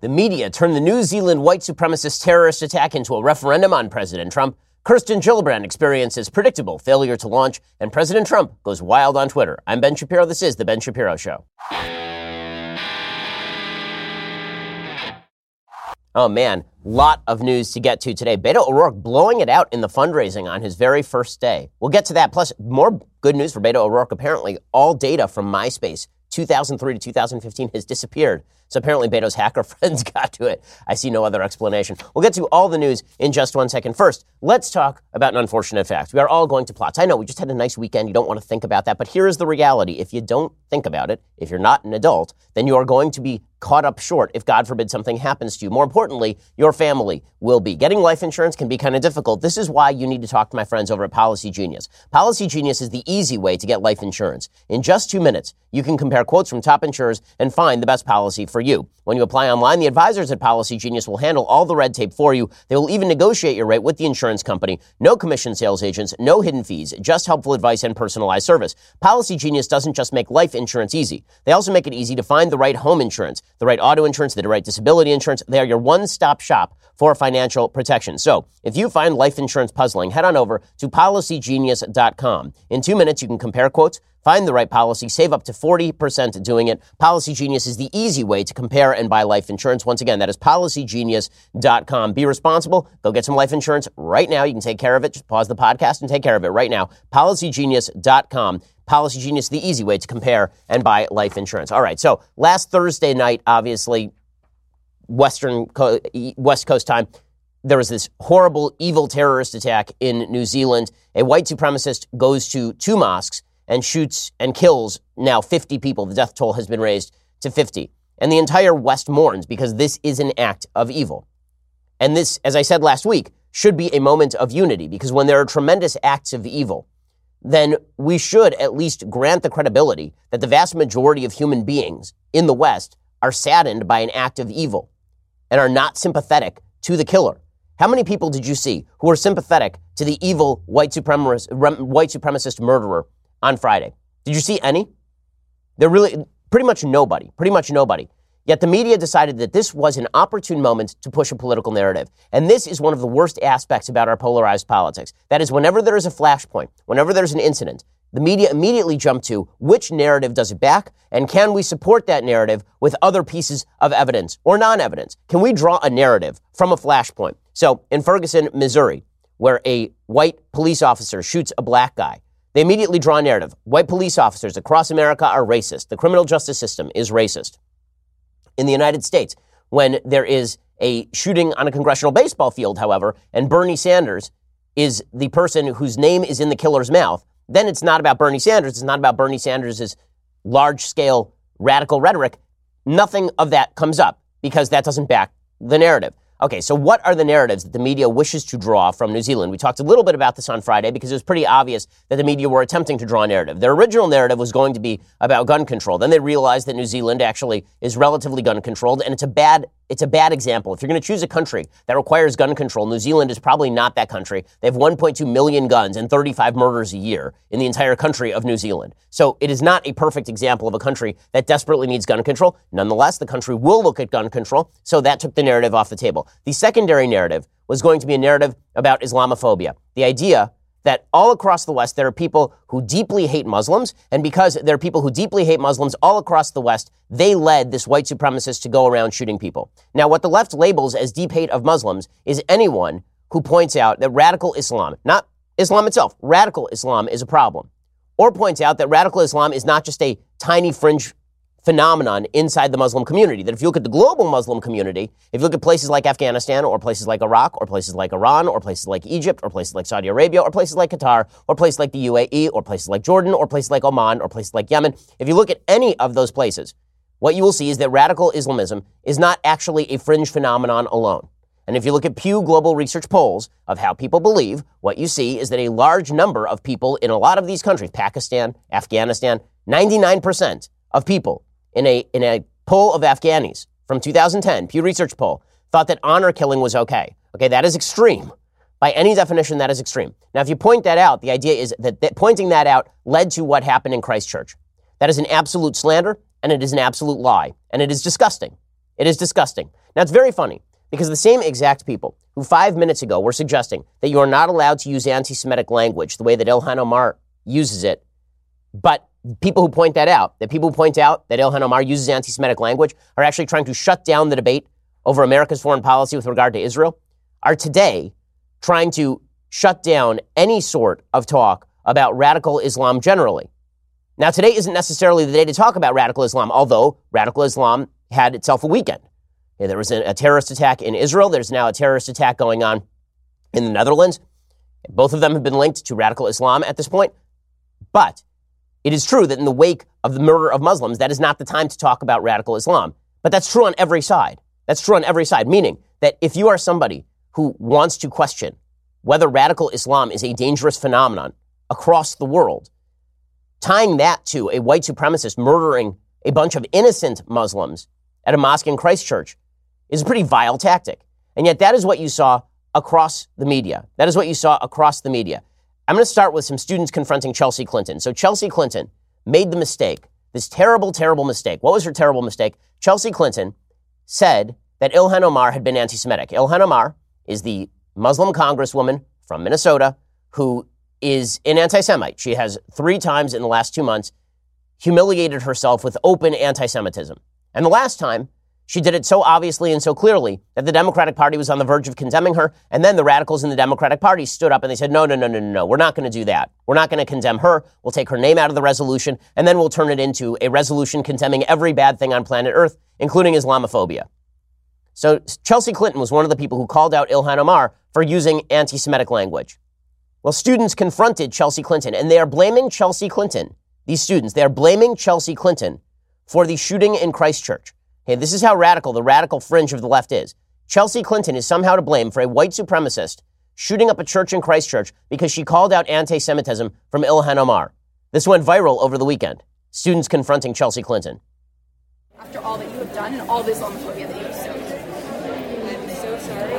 The media turned the New Zealand white supremacist terrorist attack into a referendum on President Trump. Kirsten Gillibrand experiences predictable failure to launch, and President Trump goes wild on Twitter. I'm Ben Shapiro. This is The Ben Shapiro Show. Oh man, lot of news to get to today. Beto O'Rourke blowing it out in the fundraising on his very first day. We'll get to that. Plus, more good news for Beto O'Rourke. Apparently, all data from MySpace 2003 to 2015 has disappeared. So apparently Beto's hacker friends got to it. I see no other explanation. We'll get to all the news in just one second. First, let's talk about an unfortunate fact. We are all going to plots. I know we just had a nice weekend. You don't want to think about that. But here is the reality. If you don't think about it, if you're not an adult, then you are going to be caught up short if, God forbid, something happens to you. More importantly, your family will be. Getting life insurance can be kind of difficult. This is why you need to talk to my friends over at Policy Genius. Policy Genius is the easy way to get life insurance. In just two minutes, you can compare quotes from top insurers and find the best policy for you. When you apply online, the advisors at Policy Genius will handle all the red tape for you. They will even negotiate your rate with the insurance company. No commission sales agents, no hidden fees, just helpful advice and personalized service. Policy Genius doesn't just make life insurance easy. They also make it easy to find the right home insurance, the right auto insurance, the right disability insurance. They are your one-stop shop for financial protection. So, if you find life insurance puzzling, head on over to policygenius.com. In 2 minutes you can compare quotes Find the right policy, save up to 40% doing it. Policy Genius is the easy way to compare and buy life insurance. Once again, that is policygenius.com. Be responsible. Go get some life insurance right now. You can take care of it. Just pause the podcast and take care of it right now. Policygenius.com. Policy Genius, the easy way to compare and buy life insurance. All right. So last Thursday night, obviously, Western West Coast time, there was this horrible, evil terrorist attack in New Zealand. A white supremacist goes to two mosques and shoots and kills now 50 people. The death toll has been raised to 50. And the entire West mourns because this is an act of evil. And this, as I said last week, should be a moment of unity because when there are tremendous acts of evil, then we should at least grant the credibility that the vast majority of human beings in the West are saddened by an act of evil and are not sympathetic to the killer. How many people did you see who were sympathetic to the evil white supremacist, white supremacist murderer on Friday. Did you see any? There really, pretty much nobody, pretty much nobody. Yet the media decided that this was an opportune moment to push a political narrative. And this is one of the worst aspects about our polarized politics. That is, whenever there is a flashpoint, whenever there's an incident, the media immediately jump to which narrative does it back, and can we support that narrative with other pieces of evidence or non evidence? Can we draw a narrative from a flashpoint? So, in Ferguson, Missouri, where a white police officer shoots a black guy, they immediately draw a narrative. White police officers across America are racist. The criminal justice system is racist. In the United States, when there is a shooting on a congressional baseball field, however, and Bernie Sanders is the person whose name is in the killer's mouth, then it's not about Bernie Sanders. It's not about Bernie Sanders' large scale radical rhetoric. Nothing of that comes up because that doesn't back the narrative. Okay, so what are the narratives that the media wishes to draw from New Zealand? We talked a little bit about this on Friday because it was pretty obvious that the media were attempting to draw a narrative. Their original narrative was going to be about gun control. Then they realized that New Zealand actually is relatively gun controlled and it's a bad it's a bad example. If you're going to choose a country that requires gun control, New Zealand is probably not that country. They have 1.2 million guns and 35 murders a year in the entire country of New Zealand. So it is not a perfect example of a country that desperately needs gun control. Nonetheless, the country will look at gun control. So that took the narrative off the table. The secondary narrative was going to be a narrative about Islamophobia. The idea that all across the West, there are people who deeply hate Muslims. And because there are people who deeply hate Muslims all across the West, they led this white supremacist to go around shooting people. Now, what the left labels as deep hate of Muslims is anyone who points out that radical Islam, not Islam itself, radical Islam is a problem. Or points out that radical Islam is not just a tiny fringe phenomenon inside the Muslim community. That if you look at the global Muslim community, if you look at places like Afghanistan or places like Iraq or places like Iran or places like Egypt or places like Saudi Arabia or places like Qatar or places like the UAE or places like Jordan or places like Oman or places like Yemen, if you look at any of those places, what you will see is that radical Islamism is not actually a fringe phenomenon alone. And if you look at Pew Global Research polls of how people believe, what you see is that a large number of people in a lot of these countries, Pakistan, Afghanistan, 99% of people in a, in a poll of Afghanis from 2010, Pew Research poll, thought that honor killing was okay. Okay, that is extreme. By any definition, that is extreme. Now, if you point that out, the idea is that, that pointing that out led to what happened in Christchurch. That is an absolute slander, and it is an absolute lie, and it is disgusting. It is disgusting. Now, it's very funny because the same exact people who five minutes ago were suggesting that you are not allowed to use anti Semitic language the way that Ilhan Omar uses it, but people who point that out, that people who point out that Ilhan Omar uses anti Semitic language, are actually trying to shut down the debate over America's foreign policy with regard to Israel, are today trying to shut down any sort of talk about radical Islam generally. Now, today isn't necessarily the day to talk about radical Islam, although radical Islam had itself a weekend. there was a, a terrorist attack in Israel. There's now a terrorist attack going on in the Netherlands. Both of them have been linked to radical Islam at this point. But it is true that in the wake of the murder of Muslims, that is not the time to talk about radical Islam. But that's true on every side. That's true on every side, meaning that if you are somebody who wants to question whether radical Islam is a dangerous phenomenon across the world, tying that to a white supremacist murdering a bunch of innocent Muslims at a mosque in Christchurch is a pretty vile tactic. And yet, that is what you saw across the media. That is what you saw across the media. I'm going to start with some students confronting Chelsea Clinton. So, Chelsea Clinton made the mistake, this terrible, terrible mistake. What was her terrible mistake? Chelsea Clinton said that Ilhan Omar had been anti Semitic. Ilhan Omar is the Muslim congresswoman from Minnesota who is an anti Semite. She has three times in the last two months humiliated herself with open anti Semitism. And the last time, she did it so obviously and so clearly that the Democratic Party was on the verge of condemning her. And then the radicals in the Democratic Party stood up and they said, no, no, no, no, no, no. We're not going to do that. We're not going to condemn her. We'll take her name out of the resolution and then we'll turn it into a resolution condemning every bad thing on planet Earth, including Islamophobia. So Chelsea Clinton was one of the people who called out Ilhan Omar for using anti Semitic language. Well, students confronted Chelsea Clinton and they are blaming Chelsea Clinton, these students, they are blaming Chelsea Clinton for the shooting in Christchurch. Okay, this is how radical the radical fringe of the left is. Chelsea Clinton is somehow to blame for a white supremacist shooting up a church in Christchurch because she called out anti Semitism from Ilhan Omar. This went viral over the weekend. Students confronting Chelsea Clinton. After all that you have done and all this Islamophobia that you have sowed. I'm so sorry.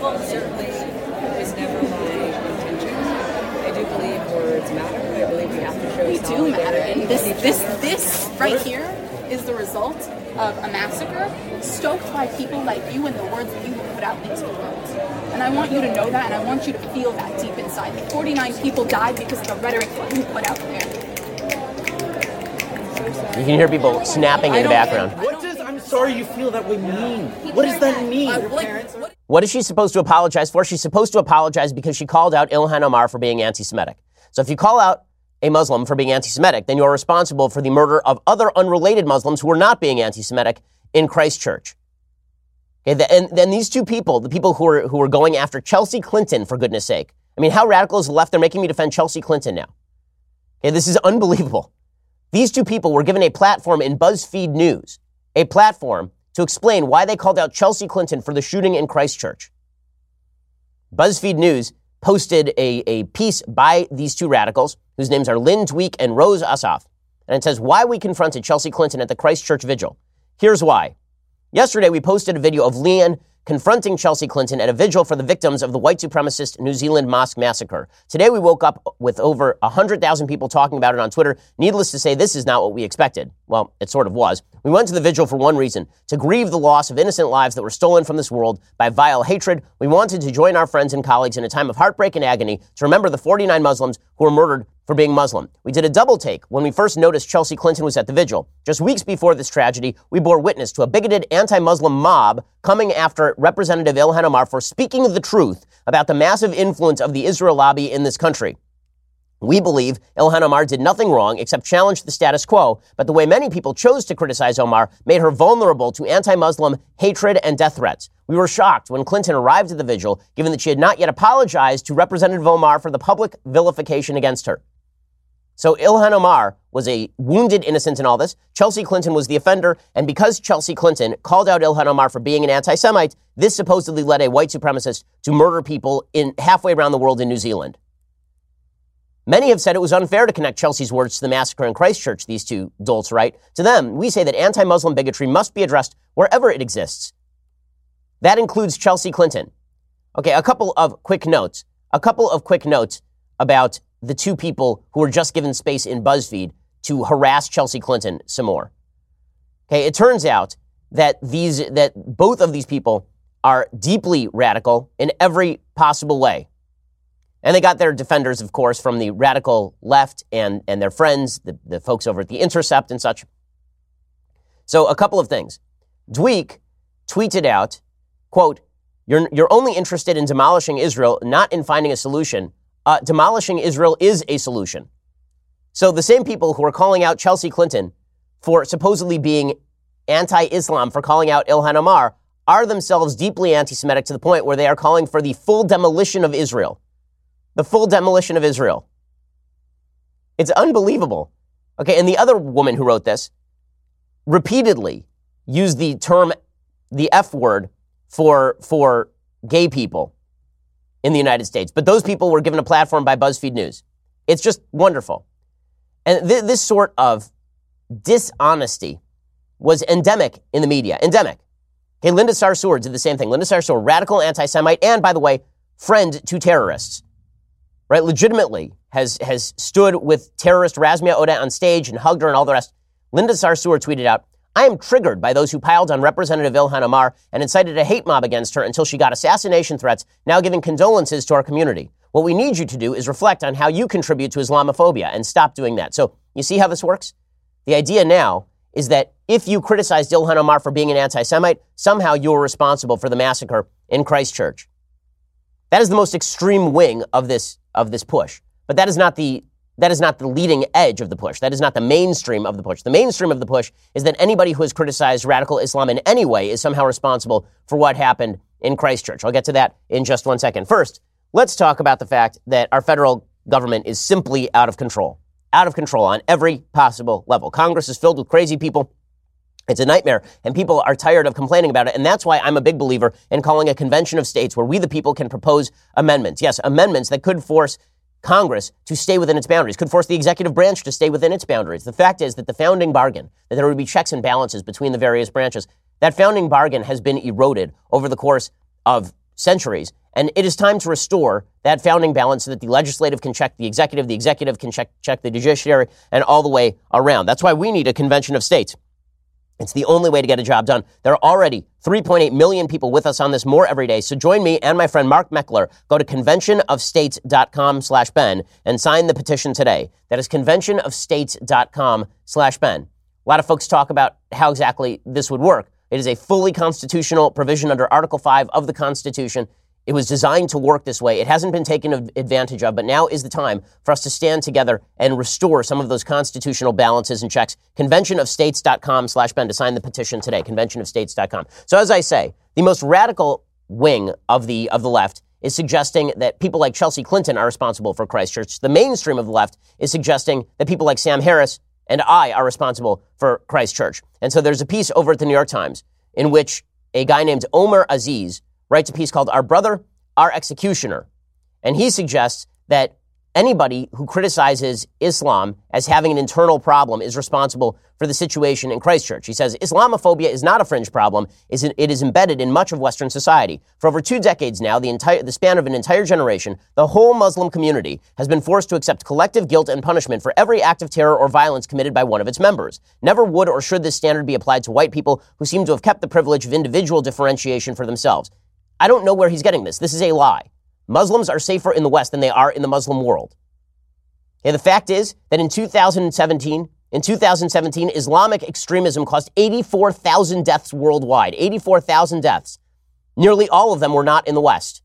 Well, certainly it was never my intention. I do believe words matter. I believe we have to show We do matter. And this, this, this right here is the result of a massacre stoked by people like you and the words that you have put out into the world. And I want you to know that, and I want you to feel that deep inside. 49 people died because of the rhetoric that you put out there. You can hear people snapping in the background. What does I'm sorry you feel that way mean? What does that mean? Like, what- What is she supposed to apologize for? She's supposed to apologize because she called out Ilhan Omar for being anti Semitic. So if you call out a Muslim for being anti Semitic, then you are responsible for the murder of other unrelated Muslims who are not being anti Semitic in Christchurch. Okay, the, and then these two people, the people who are, who are going after Chelsea Clinton, for goodness sake. I mean, how radical is the left? They're making me defend Chelsea Clinton now. Okay, this is unbelievable. These two people were given a platform in BuzzFeed News, a platform to explain why they called out Chelsea Clinton for the shooting in Christchurch. BuzzFeed News posted a, a piece by these two radicals, whose names are Leen Dweik and Rose Asaf. And it says, Why we confronted Chelsea Clinton at the Christchurch Vigil. Here's why. Yesterday, we posted a video of Leen confronting Chelsea Clinton at a vigil for the victims of the white supremacist New Zealand mosque massacre. Today, we woke up with over 100,000 people talking about it on Twitter. Needless to say, this is not what we expected. Well, it sort of was. We went to the vigil for one reason to grieve the loss of innocent lives that were stolen from this world by vile hatred. We wanted to join our friends and colleagues in a time of heartbreak and agony to remember the 49 Muslims who were murdered for being Muslim. We did a double take when we first noticed Chelsea Clinton was at the vigil. Just weeks before this tragedy, we bore witness to a bigoted anti-Muslim mob coming after Representative Ilhan Omar for speaking the truth about the massive influence of the Israel lobby in this country. We believe Ilhan Omar did nothing wrong except challenge the status quo, but the way many people chose to criticize Omar made her vulnerable to anti-Muslim hatred and death threats. We were shocked when Clinton arrived at the vigil, given that she had not yet apologized to Representative Omar for the public vilification against her. So Ilhan Omar was a wounded innocent in all this. Chelsea Clinton was the offender. And because Chelsea Clinton called out Ilhan Omar for being an anti-Semite, this supposedly led a white supremacist to murder people in halfway around the world in New Zealand. Many have said it was unfair to connect Chelsea's words to the massacre in Christchurch, these two dolts write. To them, we say that anti-Muslim bigotry must be addressed wherever it exists. That includes Chelsea Clinton. Okay, a couple of quick notes. A couple of quick notes about the two people who were just given space in BuzzFeed to harass Chelsea Clinton some more. Okay, it turns out that these that both of these people are deeply radical in every possible way. And they got their defenders, of course, from the radical left and, and their friends, the, the folks over at The Intercept and such. So, a couple of things. Dweik tweeted out, quote, you're, you're only interested in demolishing Israel, not in finding a solution. Uh, demolishing Israel is a solution. So the same people who are calling out Chelsea Clinton for supposedly being anti-Islam, for calling out Ilhan Omar, are themselves deeply anti-Semitic to the point where they are calling for the full demolition of Israel. The full demolition of Israel. It's unbelievable. Okay, and the other woman who wrote this repeatedly used the term, the F word, for, for gay people in the United States. But those people were given a platform by BuzzFeed News. It's just wonderful. And th- this sort of dishonesty was endemic in the media. Endemic. Okay, Linda Sarsour did the same thing. Linda Sarsour, radical anti-Semite, and by the way, friend to terrorists. Right? Legitimately has, has stood with terrorist Rasmea Odeh on stage and hugged her and all the rest. Linda Sarsour tweeted out, I am triggered by those who piled on Representative Ilhan Omar and incited a hate mob against her until she got assassination threats, now giving condolences to our community. What we need you to do is reflect on how you contribute to Islamophobia and stop doing that. So, you see how this works? The idea now is that if you criticized Ilhan Omar for being an anti Semite, somehow you're responsible for the massacre in Christchurch. That is the most extreme wing of this, of this push. But that is not the that is not the leading edge of the push. That is not the mainstream of the push. The mainstream of the push is that anybody who has criticized radical Islam in any way is somehow responsible for what happened in Christchurch. I'll get to that in just one second. First, let's talk about the fact that our federal government is simply out of control. Out of control on every possible level. Congress is filled with crazy people. It's a nightmare, and people are tired of complaining about it. And that's why I'm a big believer in calling a convention of states where we, the people, can propose amendments. Yes, amendments that could force Congress to stay within its boundaries, could force the executive branch to stay within its boundaries. The fact is that the founding bargain, that there would be checks and balances between the various branches, that founding bargain has been eroded over the course of centuries. And it is time to restore that founding balance so that the legislative can check the executive, the executive can check, check the judiciary, and all the way around. That's why we need a convention of states. It's the only way to get a job done. There are already 3.8 million people with us on this more every day. So join me and my friend Mark Meckler. Go to conventionofstates.com slash Ben and sign the petition today. That is conventionofstates.com slash Ben. A lot of folks talk about how exactly this would work. It is a fully constitutional provision under Article 5 of the Constitution. It was designed to work this way. It hasn't been taken advantage of, but now is the time for us to stand together and restore some of those constitutional balances and checks. Conventionofstates.com slash Ben to sign the petition today. Conventionofstates.com. So as I say, the most radical wing of the, of the left is suggesting that people like Chelsea Clinton are responsible for Christchurch. The mainstream of the left is suggesting that people like Sam Harris and I are responsible for Christchurch. And so there's a piece over at the New York Times in which a guy named Omer Aziz writes a piece called Our Brother, Our Executioner. And he suggests that anybody who criticizes Islam as having an internal problem is responsible for the situation in Christchurch. He says Islamophobia is not a fringe problem; it is embedded in much of Western society. For over two decades now, the entire the span of an entire generation, the whole Muslim community has been forced to accept collective guilt and punishment for every act of terror or violence committed by one of its members. Never would or should this standard be applied to white people who seem to have kept the privilege of individual differentiation for themselves. I don't know where he's getting this. This is a lie. Muslims are safer in the West than they are in the Muslim world. And the fact is that in 2017, in 2017, Islamic extremism caused 84,000 deaths worldwide. 84,000 deaths. Nearly all of them were not in the West.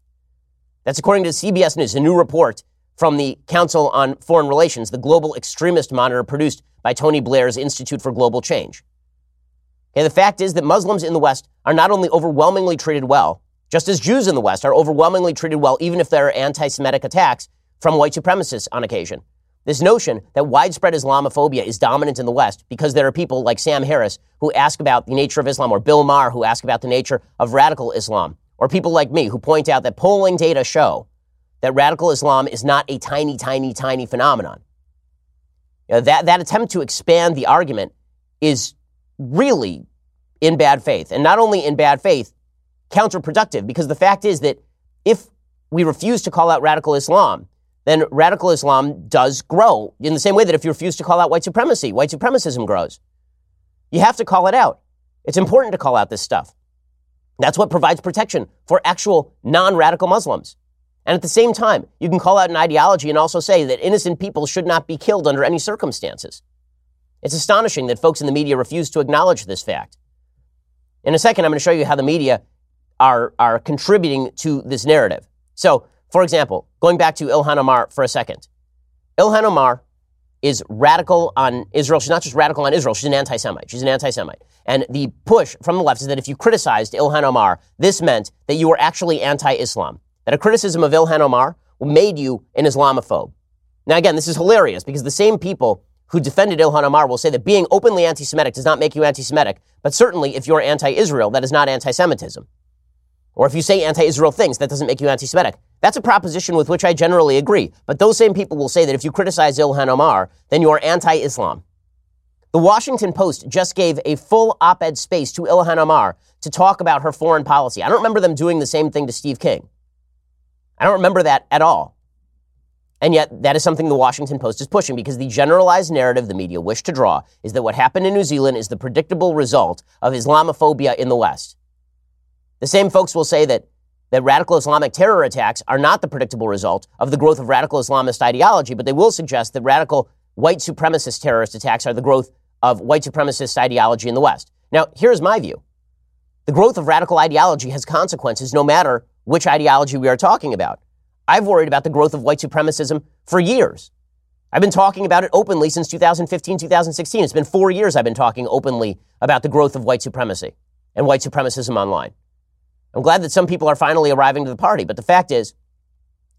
That's according to CBS News, a new report from the Council on Foreign Relations, the global extremist monitor produced by Tony Blair's Institute for Global Change. Okay, the fact is that Muslims in the West are not only overwhelmingly treated well, just as Jews in the West are overwhelmingly treated well, even if there are anti Semitic attacks from white supremacists on occasion. This notion that widespread Islamophobia is dominant in the West because there are people like Sam Harris who ask about the nature of Islam, or Bill Maher who ask about the nature of radical Islam, or people like me who point out that polling data show that radical Islam is not a tiny, tiny, tiny phenomenon. You know, that, that attempt to expand the argument is really in bad faith. And not only in bad faith, counterproductive because the fact is that if we refuse to call out radical Islam, then radical Islam does grow in the same way that if you refuse to call out white supremacy, white supremacism grows. You have to call it out. It's important to call out this stuff. That's what provides protection for actual non radical Muslims. And at the same time, you can call out an ideology and also say that innocent people should not be killed under any circumstances. It's astonishing that folks in the media refuse to acknowledge this fact. In a second, I'm going to show you how the media are, are contributing to this narrative. So, for example, going back to Ilhan Omar for a second. Ilhan Omar is radical on Israel. She's not just radical on Israel, she's an anti Semite. She's an anti Semite. And the push from the left is that if you criticized Ilhan Omar, this meant that you were actually anti Islam. That a criticism of Ilhan Omar made you an Islamophobe. Now, again, this is hilarious because the same people who defended Ilhan Omar will say that being openly anti Semitic does not make you anti Semitic, but certainly if you're anti Israel, that is not anti Semitism. Or if you say anti Israel things, that doesn't make you anti Semitic. That's a proposition with which I generally agree. But those same people will say that if you criticize Ilhan Omar, then you are anti Islam. The Washington Post just gave a full op ed space to Ilhan Omar to talk about her foreign policy. I don't remember them doing the same thing to Steve King. I don't remember that at all. And yet, that is something the Washington Post is pushing because the generalized narrative the media wish to draw is that what happened in New Zealand is the predictable result of Islamophobia in the West. The same folks will say that, that radical Islamic terror attacks are not the predictable result of the growth of radical Islamist ideology, but they will suggest that radical white supremacist terrorist attacks are the growth of white supremacist ideology in the West. Now, here's my view. The growth of radical ideology has consequences no matter which ideology we are talking about. I've worried about the growth of white supremacism for years. I've been talking about it openly since 2015, 2016. It's been four years I've been talking openly about the growth of white supremacy and white supremacism online. I'm glad that some people are finally arriving to the party, but the fact is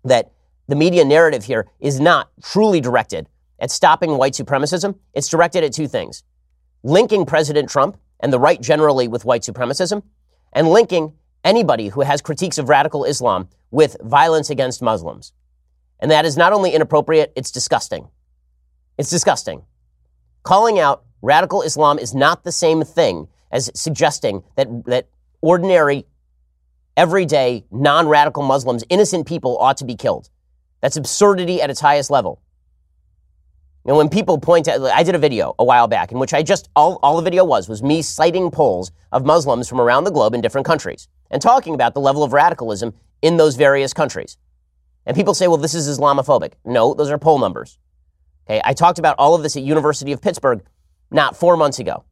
that the media narrative here is not truly directed at stopping white supremacism. It's directed at two things linking President Trump and the right generally with white supremacism, and linking anybody who has critiques of radical Islam with violence against Muslims. And that is not only inappropriate, it's disgusting. It's disgusting. Calling out radical Islam is not the same thing as suggesting that, that ordinary, everyday, non radical Muslims, innocent people, ought to be killed. That's absurdity at its highest level. And when people point out, I did a video a while back in which I just, all, all the video was, was me citing polls of Muslims from around the globe in different countries and talking about the level of radicalism in those various countries. And people say, well, this is Islamophobic. No, those are poll numbers. Okay, I talked about all of this at University of Pittsburgh not four months ago.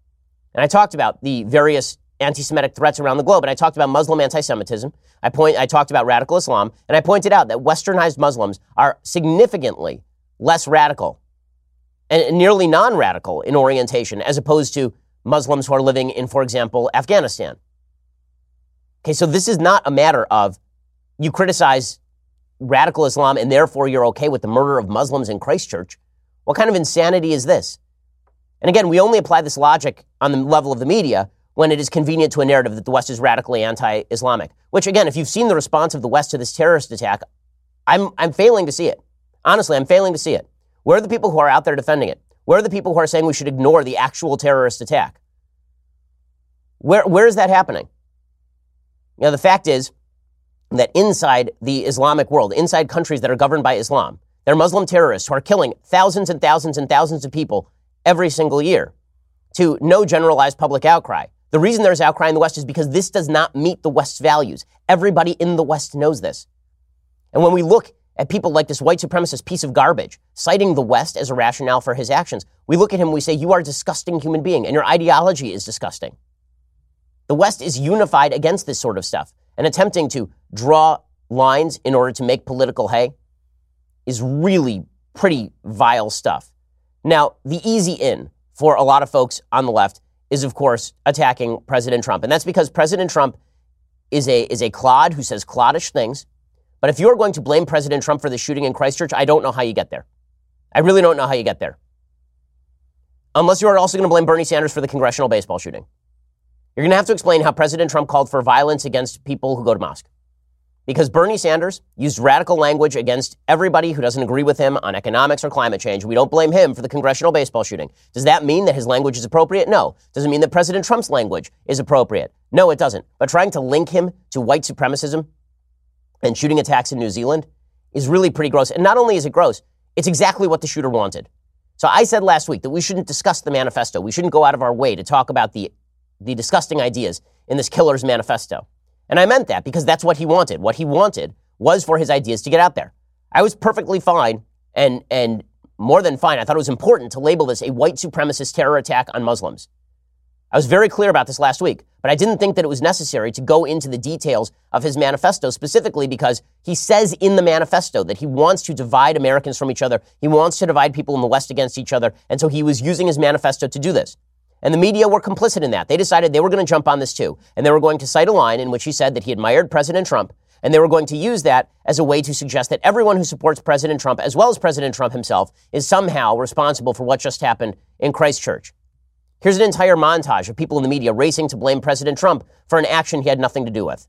And I talked about the various anti-Semitic threats around the globe, and I talked about Muslim anti-Semitism. I point, I talked about radical Islam, and I pointed out that Westernized Muslims are significantly less radical and nearly non-radical in orientation, as opposed to Muslims who are living in, for example, Afghanistan. Okay, so this is not a matter of you criticize radical Islam and therefore you're okay with the murder of Muslims in Christchurch. What kind of insanity is this? And again, we only apply this logic on the level of the media when it is convenient to a narrative that the West is radically anti Islamic. Which, again, if you've seen the response of the West to this terrorist attack, I'm, I'm failing to see it. Honestly, I'm failing to see it. Where are the people who are out there defending it? Where are the people who are saying we should ignore the actual terrorist attack? Where, where is that happening? You know, the fact is that inside the Islamic world, inside countries that are governed by Islam, there are Muslim terrorists who are killing thousands and thousands and thousands of people every single year to no generalized public outcry. The reason there's outcry in the West is because this does not meet the West's values. Everybody in the West knows this. And when we look at people like this white supremacist piece of garbage, citing the West as a rationale for his actions, we look at him and we say, You are a disgusting human being, and your ideology is disgusting. The West is unified against this sort of stuff and attempting to draw lines in order to make political hay is really pretty vile stuff. Now, the easy in for a lot of folks on the left is, of course, attacking President Trump. And that's because President Trump is a, is a clod who says cloddish things. But if you're going to blame President Trump for the shooting in Christchurch, I don't know how you get there. I really don't know how you get there. Unless you are also going to blame Bernie Sanders for the congressional baseball shooting. You're going to have to explain how President Trump called for violence against people who go to mosque. Because Bernie Sanders used radical language against everybody who doesn't agree with him on economics or climate change. We don't blame him for the congressional baseball shooting. Does that mean that his language is appropriate? No. Does it mean that President Trump's language is appropriate? No, it doesn't. But trying to link him to white supremacism and shooting attacks in New Zealand is really pretty gross. And not only is it gross, it's exactly what the shooter wanted. So I said last week that we shouldn't discuss the manifesto. We shouldn't go out of our way to talk about the the disgusting ideas in this killer's manifesto. And I meant that because that's what he wanted. What he wanted was for his ideas to get out there. I was perfectly fine and, and more than fine. I thought it was important to label this a white supremacist terror attack on Muslims. I was very clear about this last week, but I didn't think that it was necessary to go into the details of his manifesto specifically because he says in the manifesto that he wants to divide Americans from each other. He wants to divide people in the West against each other. And so he was using his manifesto to do this. And the media were complicit in that. They decided they were going to jump on this too. And they were going to cite a line in which he said that he admired President Trump. And they were going to use that as a way to suggest that everyone who supports President Trump, as well as President Trump himself, is somehow responsible for what just happened in Christchurch. Here's an entire montage of people in the media racing to blame President Trump for an action he had nothing to do with.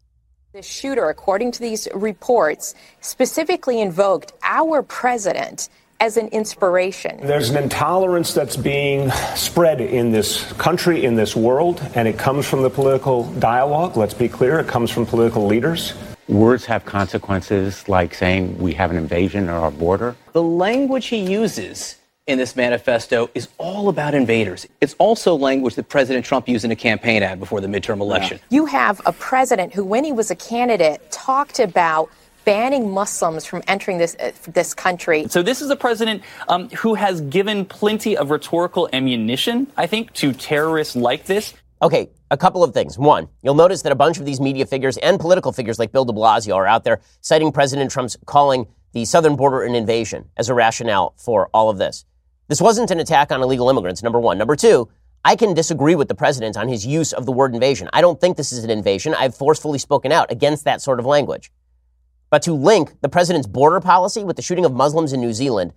The shooter, according to these reports, specifically invoked our president as an inspiration. There's an intolerance that's being spread in this country, in this world, and it comes from the political dialogue. Let's be clear, it comes from political leaders. Words have consequences, like saying we have an invasion at our border. The language he uses in this manifesto is all about invaders. It's also language that President Trump used in a campaign ad before the midterm election. Yeah. You have a president who, when he was a candidate, talked about banning Muslims from entering this uh, this country. So this is a president um, who has given plenty of rhetorical ammunition, I think, to terrorists like this. Okay, a couple of things. One, you'll notice that a bunch of these media figures and political figures like Bill de Blasio are out there citing President Trump's calling the southern border an invasion as a rationale for all of this. This wasn't an attack on illegal immigrants, number one. Number two, I can disagree with the president on his use of the word invasion. I don't think this is an invasion. I've forcefully spoken out against that sort of language. But to link the president's border policy with the shooting of Muslims in New Zealand,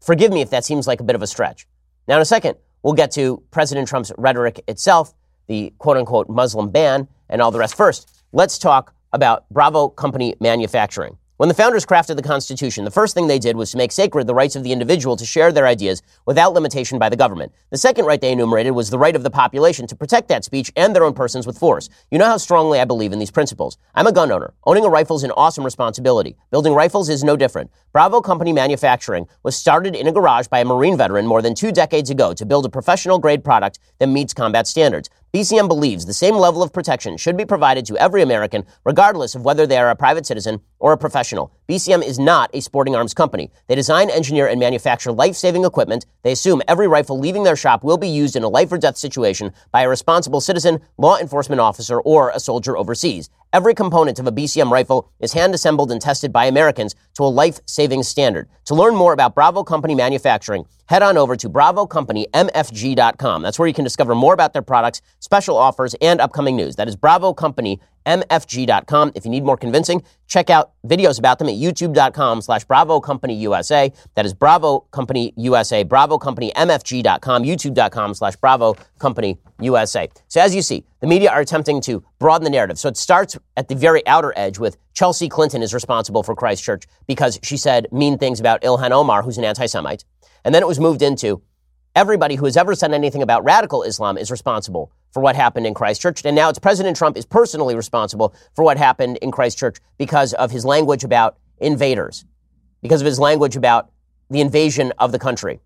forgive me if that seems like a bit of a stretch. Now, in a second, we'll get to President Trump's rhetoric itself, the quote unquote Muslim ban, and all the rest. First, let's talk about Bravo Company Manufacturing. When the founders crafted the Constitution, the first thing they did was to make sacred the rights of the individual to share their ideas without limitation by the government. The second right they enumerated was the right of the population to protect that speech and their own persons with force. You know how strongly I believe in these principles. I'm a gun owner. Owning a rifle is an awesome responsibility. Building rifles is no different. Bravo Company Manufacturing was started in a garage by a Marine veteran more than two decades ago to build a professional grade product that meets combat standards. BCM believes the same level of protection should be provided to every American, regardless of whether they are a private citizen or a professional. BCM is not a sporting arms company. They design, engineer, and manufacture life saving equipment. They assume every rifle leaving their shop will be used in a life or death situation by a responsible citizen, law enforcement officer, or a soldier overseas. Every component of a BCM rifle is hand assembled and tested by Americans to a life saving standard. To learn more about Bravo Company manufacturing, head on over to BravoCompanyMFG.com. That's where you can discover more about their products, special offers, and upcoming news. That is Bravo Company mfg.com. If you need more convincing, check out videos about them at youtube.com slash Bravo Company USA. That is Bravo Company USA, Bravo Company mfg.com, youtube.com slash Bravo Company USA. So as you see, the media are attempting to broaden the narrative. So it starts at the very outer edge with Chelsea Clinton is responsible for Christchurch because she said mean things about Ilhan Omar, who's an anti-Semite. And then it was moved into everybody who has ever said anything about radical Islam is responsible for what happened in Christchurch. And now it's President Trump is personally responsible for what happened in Christchurch because of his language about invaders, because of his language about the invasion of the country.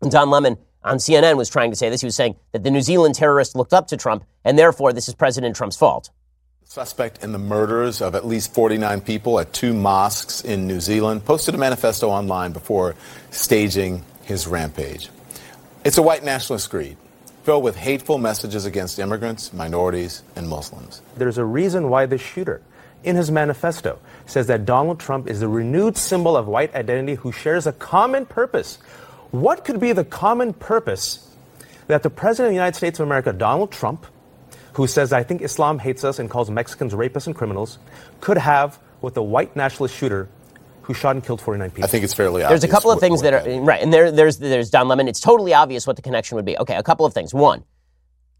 And Don Lemon on CNN was trying to say this. He was saying that the New Zealand terrorists looked up to Trump, and therefore this is President Trump's fault. Suspect in the murders of at least 49 people at two mosques in New Zealand posted a manifesto online before staging his rampage. It's a white nationalist creed filled with hateful messages against immigrants, minorities, and Muslims. There's a reason why the shooter, in his manifesto, says that Donald Trump is the renewed symbol of white identity who shares a common purpose. What could be the common purpose that the President of the United States of America, Donald Trump, who says, I think Islam hates us and calls Mexicans rapists and criminals, could have with the white nationalist shooter who shot and killed 49 people. I think it's fairly obvious. There's a couple of things that are right, and there, there's there's Don Lemon. It's totally obvious what the connection would be. Okay, a couple of things. One,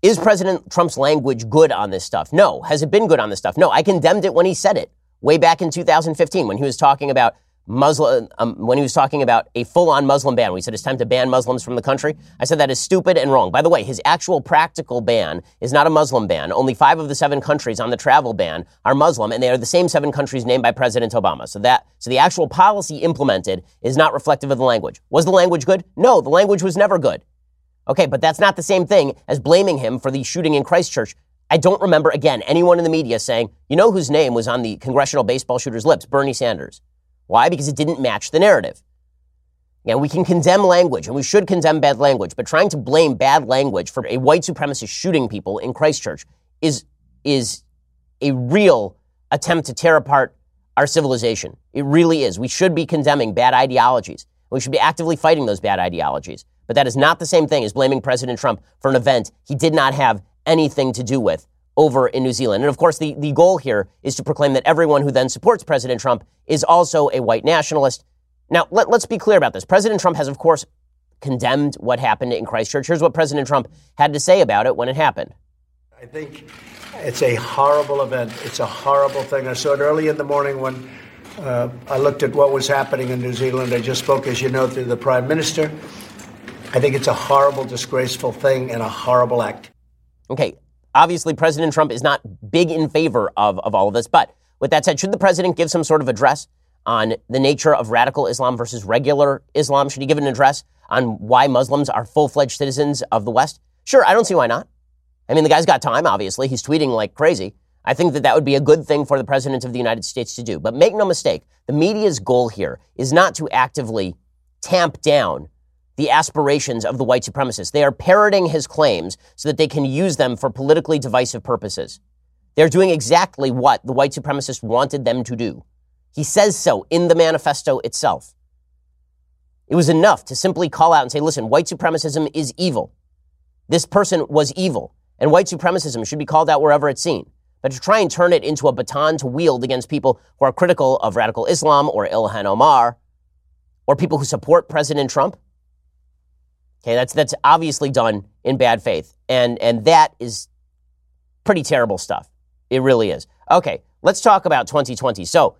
is President Trump's language good on this stuff? No. Has it been good on this stuff? No. I condemned it when he said it way back in 2015 when he was talking about Muslim, um, when he was talking about a full-on Muslim ban. We said it's time to ban Muslims from the country. I said that is stupid and wrong. By the way, his actual practical ban is not a Muslim ban. Only five of the seven countries on the travel ban are Muslim, and they are the same seven countries named by President Obama. So that, so the actual policy implemented is not reflective of the language. Was the language good? No, the language was never good. Okay, but that's not the same thing as blaming him for the shooting in Christchurch. I don't remember, again, anyone in the media saying, you know whose name was on the congressional baseball shooter's lips? Bernie Sanders. Why? Because it didn't match the narrative. Yeah, we can condemn language, and we should condemn bad language, but trying to blame bad language for a white supremacist shooting people in Christchurch is, is a real attempt to tear apart our civilization. It really is. We should be condemning bad ideologies. We should be actively fighting those bad ideologies. But that is not the same thing as blaming President Trump for an event he did not have anything to do with over in New Zealand. And of course, the, the goal here is to proclaim that everyone who then supports President Trump is also a white nationalist. Now, let, let's be clear about this. President Trump has, of course, condemned what happened in Christchurch. Here's what President Trump had to say about it when it happened. I think it's a horrible event. It's a horrible thing. I saw it early in the morning when uh, I looked at what was happening in New Zealand. I just spoke, as you know, to the Prime Minister. I think it's a horrible, disgraceful thing and a horrible act. Okay, obviously, President Trump is not big in favor of, of all of this. But with that said, should the president give some sort of address on the nature of radical Islam versus regular Islam? Should he give an address on why Muslims are full fledged citizens of the West? Sure, I don't see why not. I mean, the guy's got time, obviously. He's tweeting like crazy. I think that that would be a good thing for the President of the United States to do. But make no mistake, the media's goal here is not to actively tamp down the aspirations of the white supremacists. They are parroting his claims so that they can use them for politically divisive purposes. They're doing exactly what the white supremacists wanted them to do. He says so in the manifesto itself. It was enough to simply call out and say, listen, white supremacism is evil. This person was evil, and white supremacism should be called out wherever it's seen. But to try and turn it into a baton to wield against people who are critical of radical Islam or Ilhan Omar, or people who support President Trump, okay, that's, that's obviously done in bad faith. And, and that is pretty terrible stuff. It really is. Okay, let's talk about 2020. So,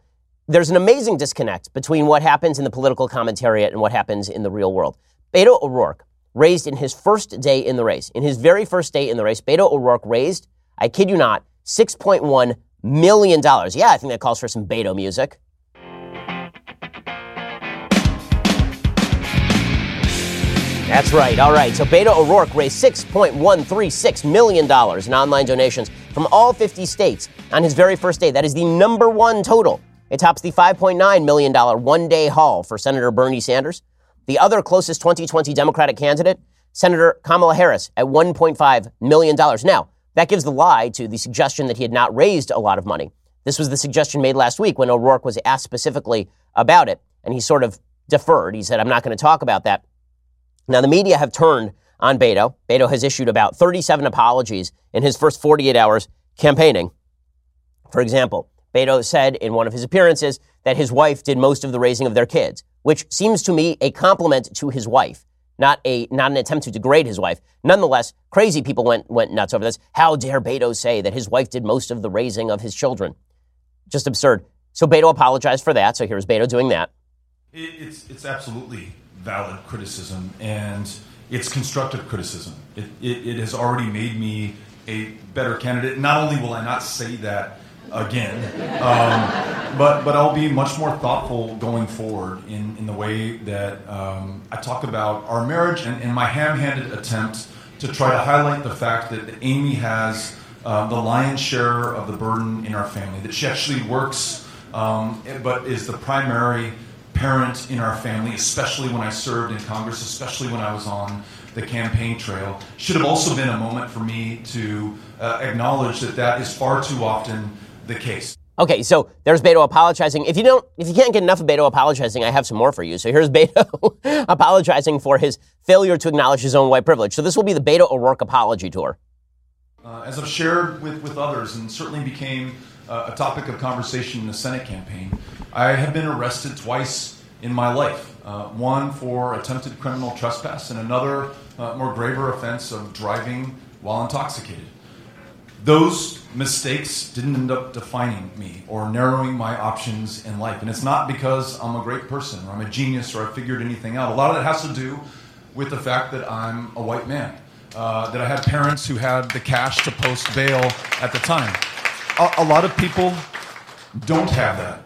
there's an amazing disconnect between what happens in the political commentariat and what happens in the real world. Beto O'Rourke raised in his first day in the race, in his very first day in the race, Beto O'Rourke raised, I kid you not, $6.1 million. Yeah, I think that calls for some Beto music. That's right. All right. So Beto O'Rourke raised $6.136 million in online donations from all 50 states on his very first day. That is the number one total. It tops the $5.9 million one day haul for Senator Bernie Sanders. The other closest 2020 Democratic candidate, Senator Kamala Harris, at $1.5 million. Now, that gives the lie to the suggestion that he had not raised a lot of money. This was the suggestion made last week when O'Rourke was asked specifically about it, and he sort of deferred. He said, I'm not going to talk about that. Now, the media have turned on Beto. Beto has issued about 37 apologies in his first 48 hours campaigning. For example, Beto said in one of his appearances that his wife did most of the raising of their kids, which seems to me a compliment to his wife, not a not an attempt to degrade his wife. Nonetheless, crazy people went went nuts over this. How dare Beto say that his wife did most of the raising of his children? Just absurd. So Beto apologized for that. So here's Beto doing that. It's it's absolutely valid criticism, and it's constructive criticism. It, it, it has already made me a better candidate. Not only will I not say that again, um, but but I'll be much more thoughtful going forward in, in the way that um, I talk about our marriage and, and my ham-handed attempt to try to highlight the fact that Amy has uh, the lion's share of the burden in our family. That she actually works, um, but is the primary parent in our family, especially when I served in Congress, especially when I was on the campaign trail. Should have also been a moment for me to uh, acknowledge that that is far too often the case. Okay, so there's Beto apologizing. If you don't, if you can't get enough of Beto apologizing, I have some more for you. So here's Beto apologizing for his failure to acknowledge his own white privilege. So this will be the Beto O'Rourke apology tour. Uh, as I've shared with, with others, and certainly became uh, a topic of conversation in the Senate campaign, I have been arrested twice in my life. Uh, one for attempted criminal trespass, and another uh, more graver offense of driving while intoxicated. Those mistakes didn't end up defining me or narrowing my options in life. And it's not because I'm a great person or I'm a genius or I figured anything out. A lot of it has to do with the fact that I'm a white man, uh, that I had parents who had the cash to post bail at the time. A, a lot of people don't have that.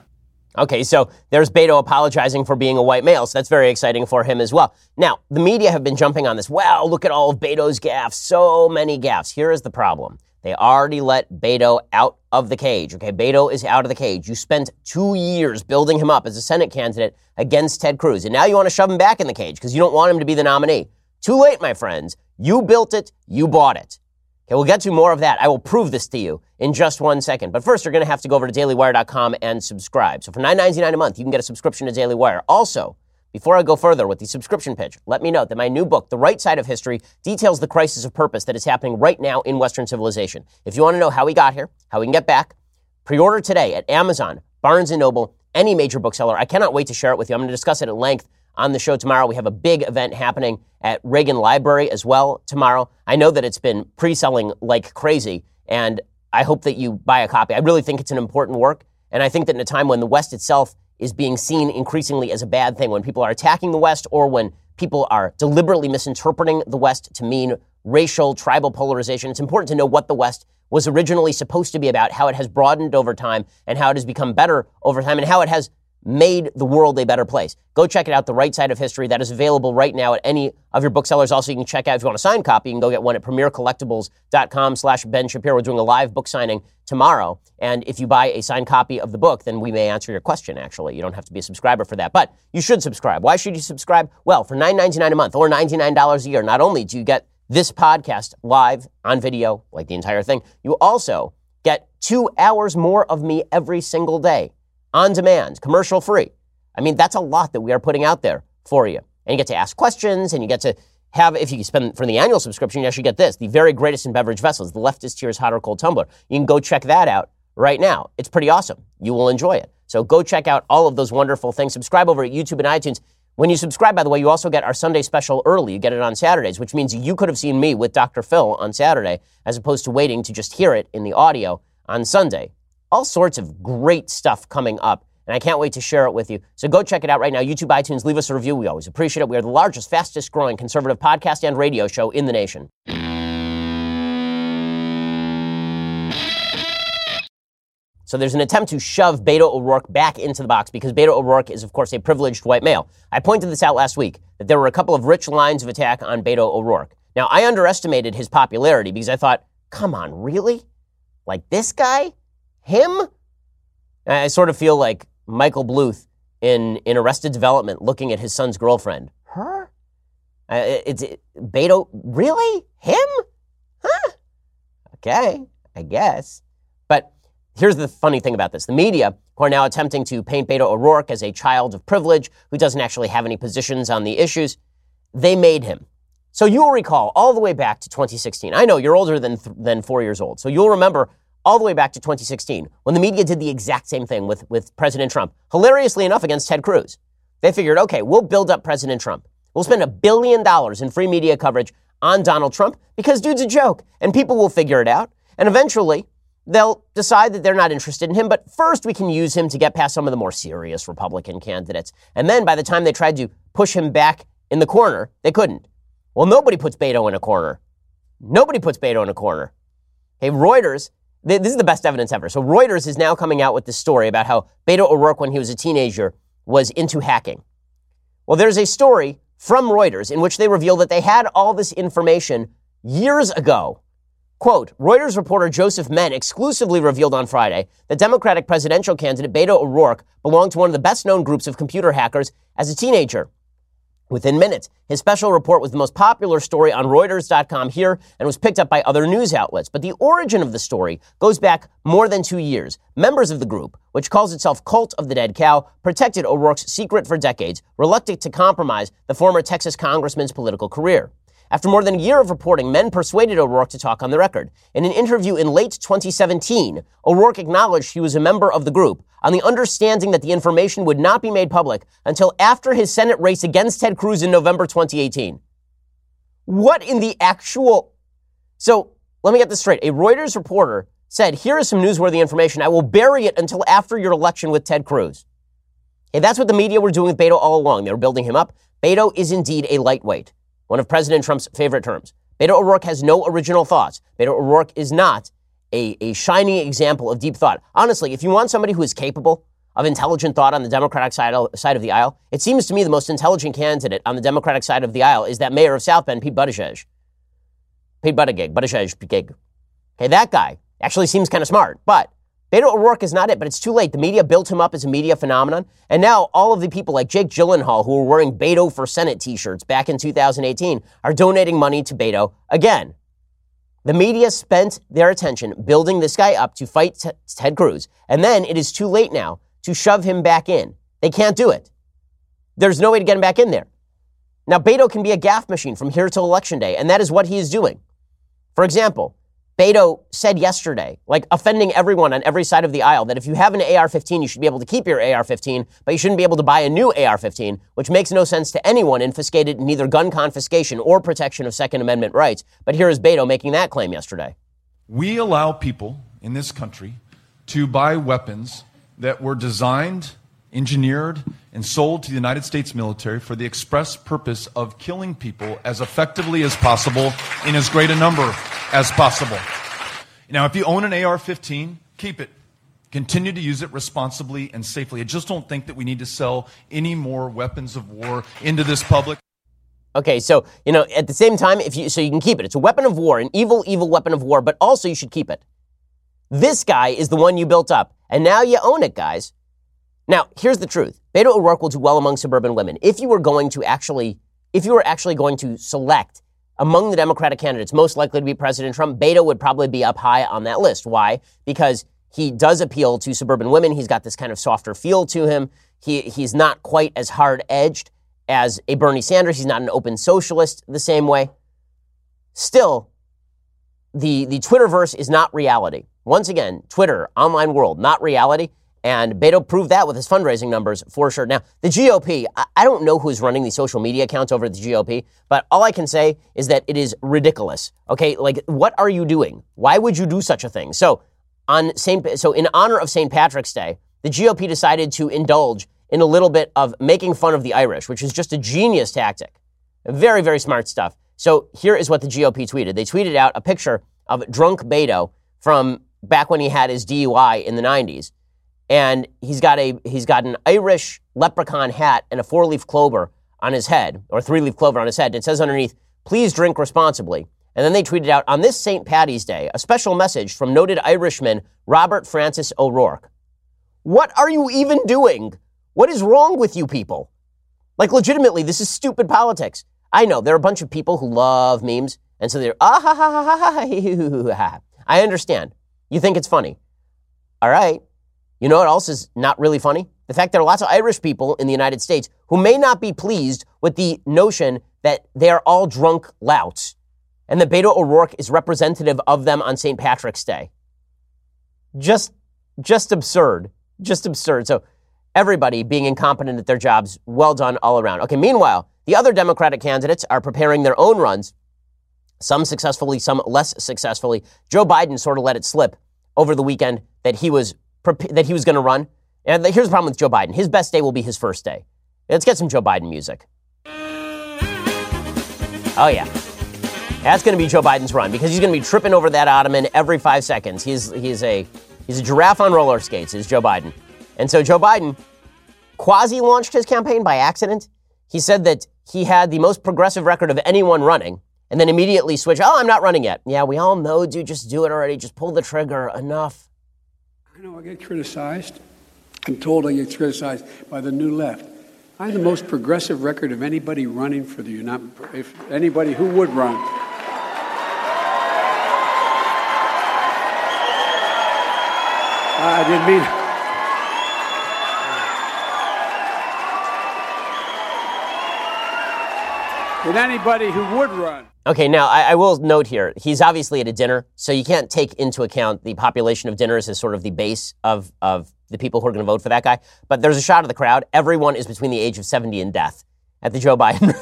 Okay, so there's Beto apologizing for being a white male, so that's very exciting for him as well. Now, the media have been jumping on this. Wow, look at all of Beto's gaffes, so many gaffes. Here is the problem. They already let Beto out of the cage. Okay, Beto is out of the cage. You spent two years building him up as a Senate candidate against Ted Cruz, and now you want to shove him back in the cage because you don't want him to be the nominee. Too late, my friends. You built it, you bought it. Okay, we'll get to more of that. I will prove this to you in just one second. But first, you're going to have to go over to dailywire.com and subscribe. So for $9.99 a month, you can get a subscription to Daily Wire. Also, before I go further with the subscription pitch, let me note that my new book, The Right Side of History, details the crisis of purpose that is happening right now in Western civilization. If you want to know how we got here, how we can get back, pre-order today at Amazon, Barnes & Noble, any major bookseller. I cannot wait to share it with you. I'm going to discuss it at length on the show tomorrow. We have a big event happening at Reagan Library as well tomorrow. I know that it's been pre selling like crazy, and I hope that you buy a copy. I really think it's an important work, and I think that in a time when the West itself is being seen increasingly as a bad thing, when people are attacking the West or when people are deliberately misinterpreting the West to mean racial, tribal polarization, it's important to know what the West was originally supposed to be about, how it has broadened over time, and how it has become better over time, and how it has made the world a better place. Go check it out, The Right Side of History. That is available right now at any of your booksellers. Also, you can check out, if you want a signed copy, you can go get one at premiercollectibles.com slash Ben Shapiro. We're doing a live book signing tomorrow. And if you buy a signed copy of the book, then we may answer your question, actually. You don't have to be a subscriber for that. But you should subscribe. Why should you subscribe? Well, for $9.99 a month or $99 a year, not only do you get this podcast live on video, like the entire thing, you also get two hours more of me every single day on demand, commercial free. I mean, that's a lot that we are putting out there for you. And you get to ask questions and you get to have, if you spend for the annual subscription, you actually get this the very greatest in beverage vessels, the leftist tears hot or cold tumbler. You can go check that out right now. It's pretty awesome. You will enjoy it. So go check out all of those wonderful things. Subscribe over at YouTube and iTunes. When you subscribe, by the way, you also get our Sunday special early. You get it on Saturdays, which means you could have seen me with Dr. Phil on Saturday as opposed to waiting to just hear it in the audio on Sunday all sorts of great stuff coming up. And I can't wait to share it with you. So go check it out right now. YouTube, iTunes, leave us a review. We always appreciate it. We are the largest, fastest growing conservative podcast and radio show in the nation. So there's an attempt to shove Beto O'Rourke back into the box because Beto O'Rourke is, of course, a privileged white male. I pointed this out last week that there were a couple of rich lines of attack on Beto O'Rourke. Now, I underestimated his popularity because I thought, come on, really? Like this guy? Him? I sort of feel like Michael Bluth in, in Arrested Development looking at his son's girlfriend. Her? Uh, it's it, Beto. Really? Him? Huh? Okay, I guess. But here's the funny thing about this the media, who are now attempting to paint Beto O'Rourke as a child of privilege who doesn't actually have any positions on the issues, they made him. So you'll recall all the way back to 2016. I know you're older than, th- than four years old. So you'll remember all the way back to 2016 when the media did the exact same thing with, with President Trump, hilariously enough, against Ted Cruz. They figured, okay, we'll build up President Trump. We'll spend a billion dollars in free media coverage on Donald Trump because dude's a joke and people will figure it out. And eventually, they'll decide that they're not interested in him. But first, we can use him to get past some of the more serious Republican candidates. And then by the time they tried to push him back in the corner, they couldn't. Well, nobody puts Beto in a corner. Nobody puts Beto in a corner. Hey, Reuters this is the best evidence ever. So Reuters is now coming out with this story about how Beto O'Rourke, when he was a teenager, was into hacking. Well, there's a story from Reuters in which they reveal that they had all this information years ago. Quote, Reuters reporter Joseph Menn exclusively revealed on Friday that Democratic presidential candidate Beto O'Rourke belonged to one of the best known groups of computer hackers as a teenager. Within minutes, his special report was the most popular story on Reuters.com here and was picked up by other news outlets. But the origin of the story goes back more than two years. Members of the group, which calls itself Cult of the Dead Cow, protected O'Rourke's secret for decades, reluctant to compromise the former Texas congressman's political career. After more than a year of reporting, Menn persuaded O'Rourke to talk on the record. In an interview in late 2017, O'Rourke acknowledged he was a member of the group on the understanding that the information would not be made public until after his Senate race against Ted Cruz in November 2018. What in the actual. So let me get this straight. A Reuters reporter said, Here is some newsworthy information. I will bury it until after your election with Ted Cruz. Hey, that's what the media were doing with Beto all along. They were building him up. Beto is indeed a lightweight one of President Trump's favorite terms. Beto O'Rourke has no original thoughts. Beto O'Rourke is not a, a shining example of deep thought. Honestly, if you want somebody who is capable of intelligent thought on the Democratic side, side of the aisle? It seems to me the most intelligent candidate on the Democratic side of the aisle is that mayor of South Bend, Pete Buttigieg. Pete Buttigieg, Buttigieg, Okay, that guy actually seems kind of smart, but Beto O'Rourke is not it, but it's too late. The media built him up as a media phenomenon. And now all of the people like Jake Gyllenhaal, who were wearing Beto for Senate t shirts back in 2018, are donating money to Beto again. The media spent their attention building this guy up to fight t- Ted Cruz. And then it is too late now to shove him back in. They can't do it. There's no way to get him back in there. Now, Beto can be a gaffe machine from here till election day, and that is what he is doing. For example, Beto said yesterday, like offending everyone on every side of the aisle, that if you have an AR 15, you should be able to keep your AR 15, but you shouldn't be able to buy a new AR 15, which makes no sense to anyone infiscated in either gun confiscation or protection of Second Amendment rights. But here is Beto making that claim yesterday. We allow people in this country to buy weapons that were designed, engineered, and sold to the United States military for the express purpose of killing people as effectively as possible in as great a number as possible. Now, if you own an AR 15, keep it. Continue to use it responsibly and safely. I just don't think that we need to sell any more weapons of war into this public. Okay, so, you know, at the same time, if you, so you can keep it. It's a weapon of war, an evil, evil weapon of war, but also you should keep it. This guy is the one you built up, and now you own it, guys. Now, here's the truth. Beto O'Rourke will do well among suburban women. If you were going to actually, if you were actually going to select among the Democratic candidates most likely to be President Trump, Beto would probably be up high on that list. Why? Because he does appeal to suburban women. He's got this kind of softer feel to him. He, he's not quite as hard edged as a Bernie Sanders. He's not an open socialist the same way. Still, the, the Twitterverse is not reality. Once again, Twitter, online world, not reality. And Beto proved that with his fundraising numbers for sure. Now, the GOP, I don't know who's running the social media accounts over at the GOP, but all I can say is that it is ridiculous. Okay, like what are you doing? Why would you do such a thing? So, on Saint, so in honor of St. Patrick's Day, the GOP decided to indulge in a little bit of making fun of the Irish, which is just a genius tactic. Very, very smart stuff. So here is what the GOP tweeted. They tweeted out a picture of drunk Beto from back when he had his DUI in the 90s and he's got a he's got an Irish leprechaun hat and a four leaf clover on his head or three leaf clover on his head. It says underneath, "Please drink responsibly." And then they tweeted out on this St. Patty's Day a special message from noted Irishman Robert Francis O'Rourke. What are you even doing? What is wrong with you people? Like legitimately, this is stupid politics. I know there are a bunch of people who love memes, and so they're ah ha ha ha ha. ha. I understand. You think it's funny. All right. You know what else is not really funny? The fact there are lots of Irish people in the United States who may not be pleased with the notion that they are all drunk louts and that Beto O'Rourke is representative of them on St. Patrick's Day. Just, just absurd. Just absurd. So everybody being incompetent at their jobs, well done all around. Okay, meanwhile, the other Democratic candidates are preparing their own runs, some successfully, some less successfully. Joe Biden sort of let it slip over the weekend that he was that he was going to run. And here's the problem with Joe Biden. His best day will be his first day. Let's get some Joe Biden music. Oh, yeah. That's going to be Joe Biden's run because he's going to be tripping over that ottoman every five seconds. He's, he's, a, he's a giraffe on roller skates, is Joe Biden. And so Joe Biden quasi launched his campaign by accident. He said that he had the most progressive record of anyone running and then immediately switched, oh, I'm not running yet. Yeah, we all know, dude, just do it already. Just pull the trigger. Enough. I know I get criticized. I'm told I get criticized by the new left. I have the most progressive record of anybody running for the United, if anybody who would run. I didn't mean. With anybody who would run. Okay, now I, I, will note here, he's obviously at a dinner, so you can't take into account the population of dinners as sort of the base of, of the people who are going to vote for that guy. But there's a shot of the crowd. Everyone is between the age of 70 and death at the Joe Biden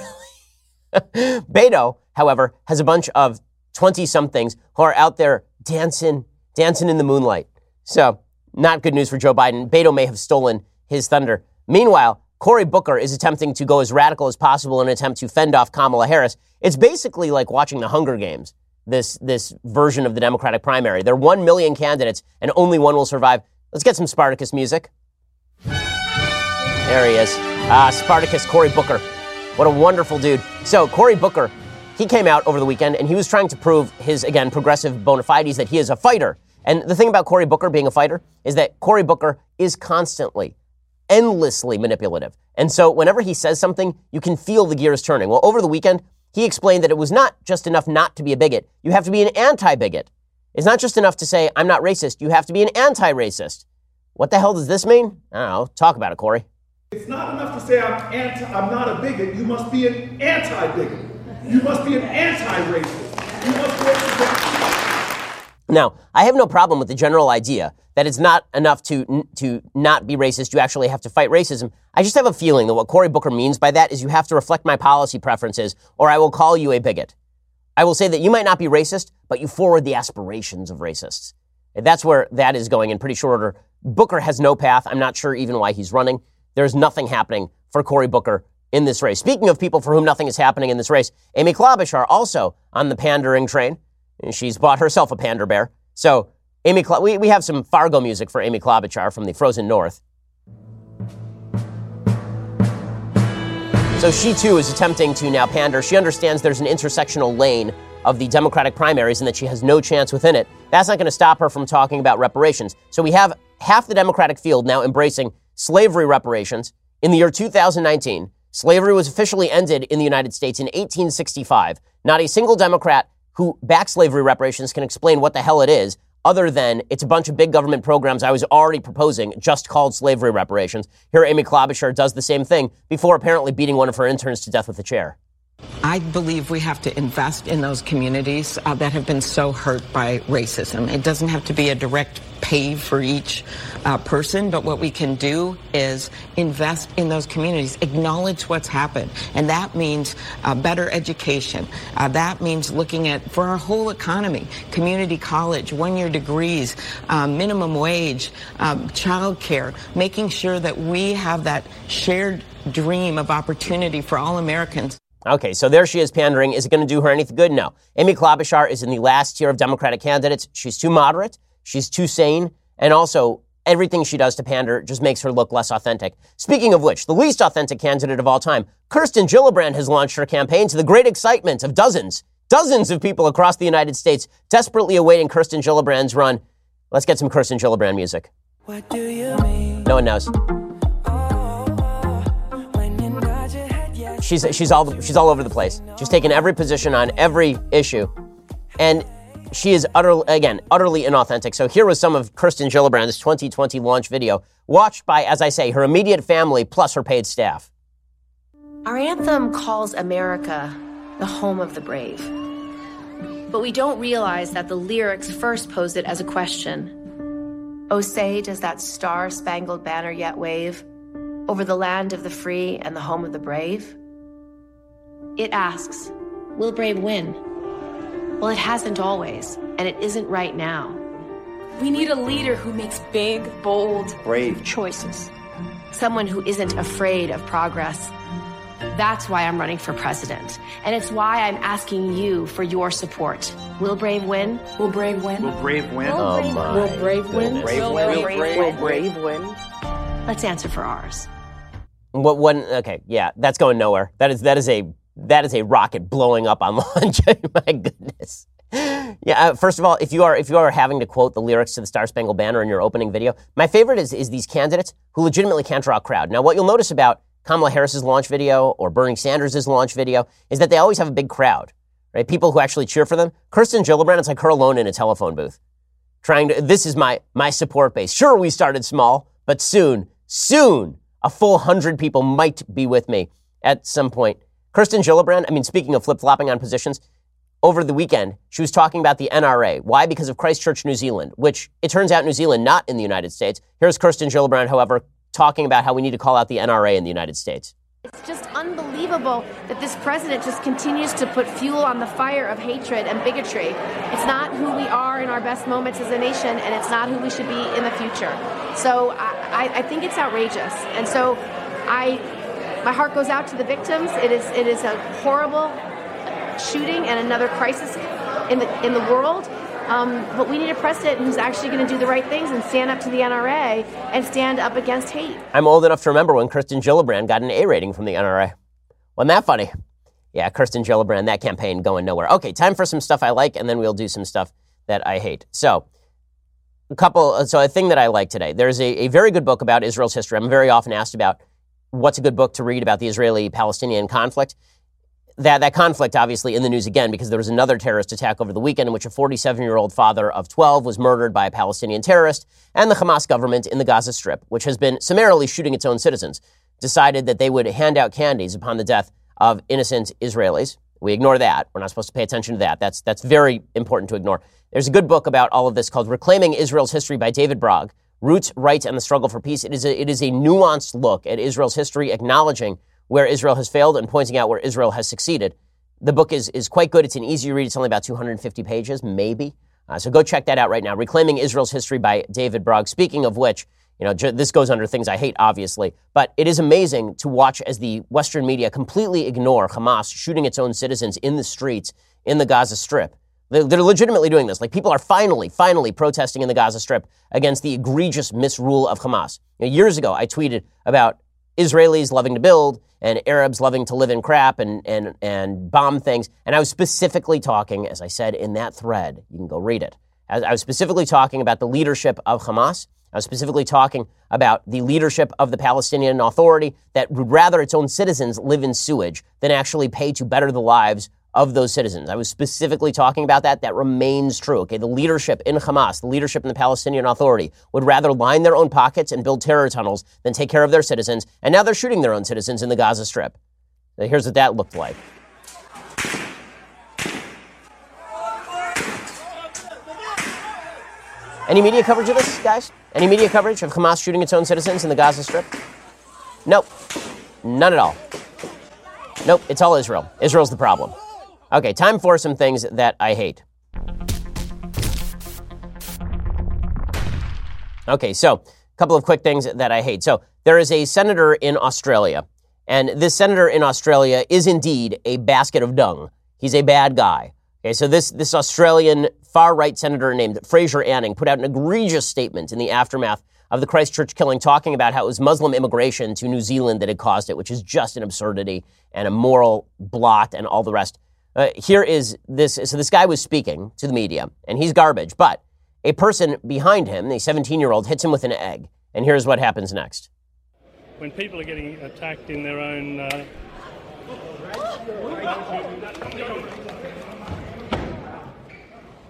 rally. Beto, however, has a bunch of 20 somethings who are out there dancing, dancing in the moonlight. So, not good news for Joe Biden. Beto may have stolen his thunder. Meanwhile, Cory Booker is attempting to go as radical as possible in an attempt to fend off Kamala Harris. It's basically like watching the Hunger Games, this, this version of the Democratic primary. There are one million candidates and only one will survive. Let's get some Spartacus music. There he is. Ah, Spartacus Cory Booker. What a wonderful dude. So, Cory Booker, he came out over the weekend and he was trying to prove his, again, progressive bona fides that he is a fighter. And the thing about Cory Booker being a fighter is that Cory Booker is constantly, endlessly manipulative. And so, whenever he says something, you can feel the gears turning. Well, over the weekend, he explained that it was not just enough not to be a bigot, you have to be an anti bigot. It's not just enough to say, I'm not racist, you have to be an anti racist. What the hell does this mean? I don't know. Talk about it, Cory. It's not enough to say I'm anti, I'm not a bigot. You must be an anti-bigot. You must be an anti-racist. You must work Now, I have no problem with the general idea that it's not enough to to not be racist. You actually have to fight racism. I just have a feeling that what Cory Booker means by that is you have to reflect my policy preferences, or I will call you a bigot. I will say that you might not be racist, but you forward the aspirations of racists. That's where that is going in pretty short order. Booker has no path. I'm not sure even why he's running. There's nothing happening for Cory Booker in this race. Speaking of people for whom nothing is happening in this race, Amy Klobuchar also on the pandering train. She's bought herself a pander bear. So Amy, we, we have some Fargo music for Amy Klobuchar from the Frozen North. So she too is attempting to now pander. She understands there's an intersectional lane of the Democratic primaries and that she has no chance within it. That's not going to stop her from talking about reparations. So we have half the Democratic field now embracing slavery reparations. In the year 2019, slavery was officially ended in the United States in 1865. Not a single Democrat who backs slavery reparations can explain what the hell it is, other than it's a bunch of big government programs I was already proposing, just called slavery reparations. Here, Amy Klobuchar does the same thing before apparently beating one of her interns to death with a chair. I believe we have to invest in those communities uh, that have been so hurt by racism. It doesn't have to be a direct pay for each uh, person, but what we can do is invest in those communities, acknowledge what's happened, and that means uh, better education. Uh, that means looking at for our whole economy, community college, one-year degrees, um, minimum wage, um, child care, making sure that we have that shared dream of opportunity for all Americans. Okay, so there she is pandering. Is it going to do her anything good? No. Amy Klobuchar is in the last tier of Democratic candidates. She's too moderate. She's too sane. And also, everything she does to pander just makes her look less authentic. Speaking of which, the least authentic candidate of all time, Kirsten Gillibrand has launched her campaign to the great excitement of dozens, dozens of people across the United States desperately awaiting Kirsten Gillibrand's run. Let's get some Kirsten Gillibrand music. What do you mean? No one knows. She's, she's, all, she's all over the place. She's taken every position on every issue. And she is utterly, again, utterly inauthentic. So here was some of Kirsten Gillibrand's 2020 launch video, watched by, as I say, her immediate family plus her paid staff. Our anthem calls America the home of the brave. But we don't realize that the lyrics first pose it as a question. Oh, say, does that star spangled banner yet wave over the land of the free and the home of the brave? It asks, Will Brave win? Well, it hasn't always, and it isn't right now. We need a leader who makes big, bold, brave choices. Someone who isn't afraid of progress. That's why I'm running for president. And it's why I'm asking you for your support. Will Brave win? Will Brave win? Will Brave win? Oh Will Brave, my will Brave win? goodness. Will Will Brave, Brave will? Brave win? Let's answer for ours. What one? Okay, yeah, that's going nowhere. That is that is a that is a rocket blowing up on launch. My goodness. Yeah. Uh, first of all, if you are if you are having to quote the lyrics to the Star Spangled Banner in your opening video, my favorite is is these candidates who legitimately can't draw a crowd. Now, what you'll notice about Kamala Harris's launch video or Bernie Sanders' launch video is that they always have a big crowd, right? People who actually cheer for them. Kirsten Gillibrand, it's like her alone in a telephone booth, trying to. This is my my support base. Sure, we started small, but soon, soon, a full hundred people might be with me at some point. Kirsten Gillibrand, I mean, speaking of flip flopping on positions, over the weekend, she was talking about the NRA. Why? Because of Christchurch, New Zealand, which it turns out New Zealand not in the United States. Here's Kirsten Gillibrand, however, talking about how we need to call out the NRA in the United States. It's just unbelievable that this president just continues to put fuel on the fire of hatred and bigotry. It's not who we are in our best moments as a nation, and it's not who we should be in the future. So I, I, I think it's outrageous. And so I, my heart goes out to the victims. It is, it is a horrible shooting and another crisis in the in the world. Um, but we need a president who's actually going to do the right things and stand up to the NRA and stand up against hate. I'm old enough to remember when Kirsten Gillibrand got an A rating from the NRA. Wasn't that funny? Yeah, Kirsten Gillibrand, that campaign going nowhere. Okay, time for some stuff I like, and then we'll do some stuff that I hate. So, a couple, so a thing that I like today. There's a, a very good book about Israel's history. I'm very often asked about what's a good book to read about the Israeli Palestinian conflict. That, that conflict, obviously, in the news again because there was another terrorist attack over the weekend in which a 47 year old father of 12 was murdered by a Palestinian terrorist, and the Hamas government in the Gaza Strip, which has been summarily shooting its own citizens, decided that they would hand out candies upon the death of innocent Israelis. We ignore that. We're not supposed to pay attention to that. That's, that's very important to ignore. There's a good book about all of this called Reclaiming Israel's History by David Brog Roots, Rights, and the Struggle for Peace. It is a, it is a nuanced look at Israel's history, acknowledging where Israel has failed and pointing out where Israel has succeeded. The book is, is quite good. It's an easy read. It's only about 250 pages, maybe. Uh, so go check that out right now. Reclaiming Israel's History by David Brog. Speaking of which, you know, this goes under things I hate, obviously, but it is amazing to watch as the Western media completely ignore Hamas shooting its own citizens in the streets in the Gaza Strip. They're, legitimately doing this. Like people are finally, finally protesting in the Gaza Strip against the egregious misrule of Hamas. You know, years ago, I tweeted about Israelis loving to build and Arabs loving to live in crap and, and, and bomb things. And I was specifically talking, as I said in that thread, you can go read it. I was specifically talking about the leadership of Hamas I was specifically talking about the leadership of the Palestinian Authority that would rather its own citizens live in sewage than actually pay to better the lives of those citizens. I was specifically talking about that. That remains true. Okay, the leadership in Hamas, the leadership in the Palestinian Authority would rather line their own pockets and build terror tunnels than take care of their citizens. And now they're shooting their own citizens in the Gaza Strip. here's what that looked like. Any media coverage of this, guys? Any media coverage of Hamas shooting its own citizens in the Gaza Strip? Nope. None at all. Nope, it's all Israel. Israel's the problem. Okay, time for some things that I hate. Okay, so a couple of quick things that I hate. So there is a senator in Australia, and this senator in Australia is indeed a basket of dung. He's a bad guy. Okay, so this, this Australian far right senator named Fraser Anning put out an egregious statement in the aftermath of the Christchurch killing, talking about how it was Muslim immigration to New Zealand that had caused it, which is just an absurdity and a moral blot and all the rest. Uh, here is this. So this guy was speaking to the media, and he's garbage. But a person behind him, a 17 year old, hits him with an egg. And here's what happens next. When people are getting attacked in their own. Uh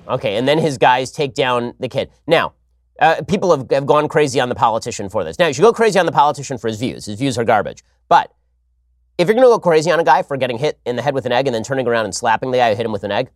Okay, and then his guys take down the kid. Now, uh, people have, have gone crazy on the politician for this. Now, you should go crazy on the politician for his views. His views are garbage. But if you're going to go crazy on a guy for getting hit in the head with an egg and then turning around and slapping the guy who hit him with an egg,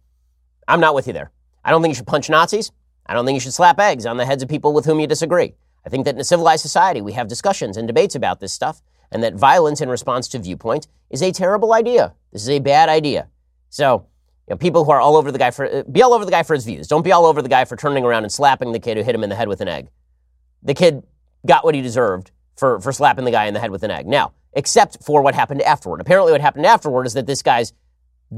I'm not with you there. I don't think you should punch Nazis. I don't think you should slap eggs on the heads of people with whom you disagree. I think that in a civilized society, we have discussions and debates about this stuff, and that violence in response to viewpoint is a terrible idea. This is a bad idea. So, you know, people who are all over the guy for uh, be all over the guy for his views. Don't be all over the guy for turning around and slapping the kid who hit him in the head with an egg. The kid got what he deserved for for slapping the guy in the head with an egg. Now, except for what happened afterward. Apparently, what happened afterward is that this guy's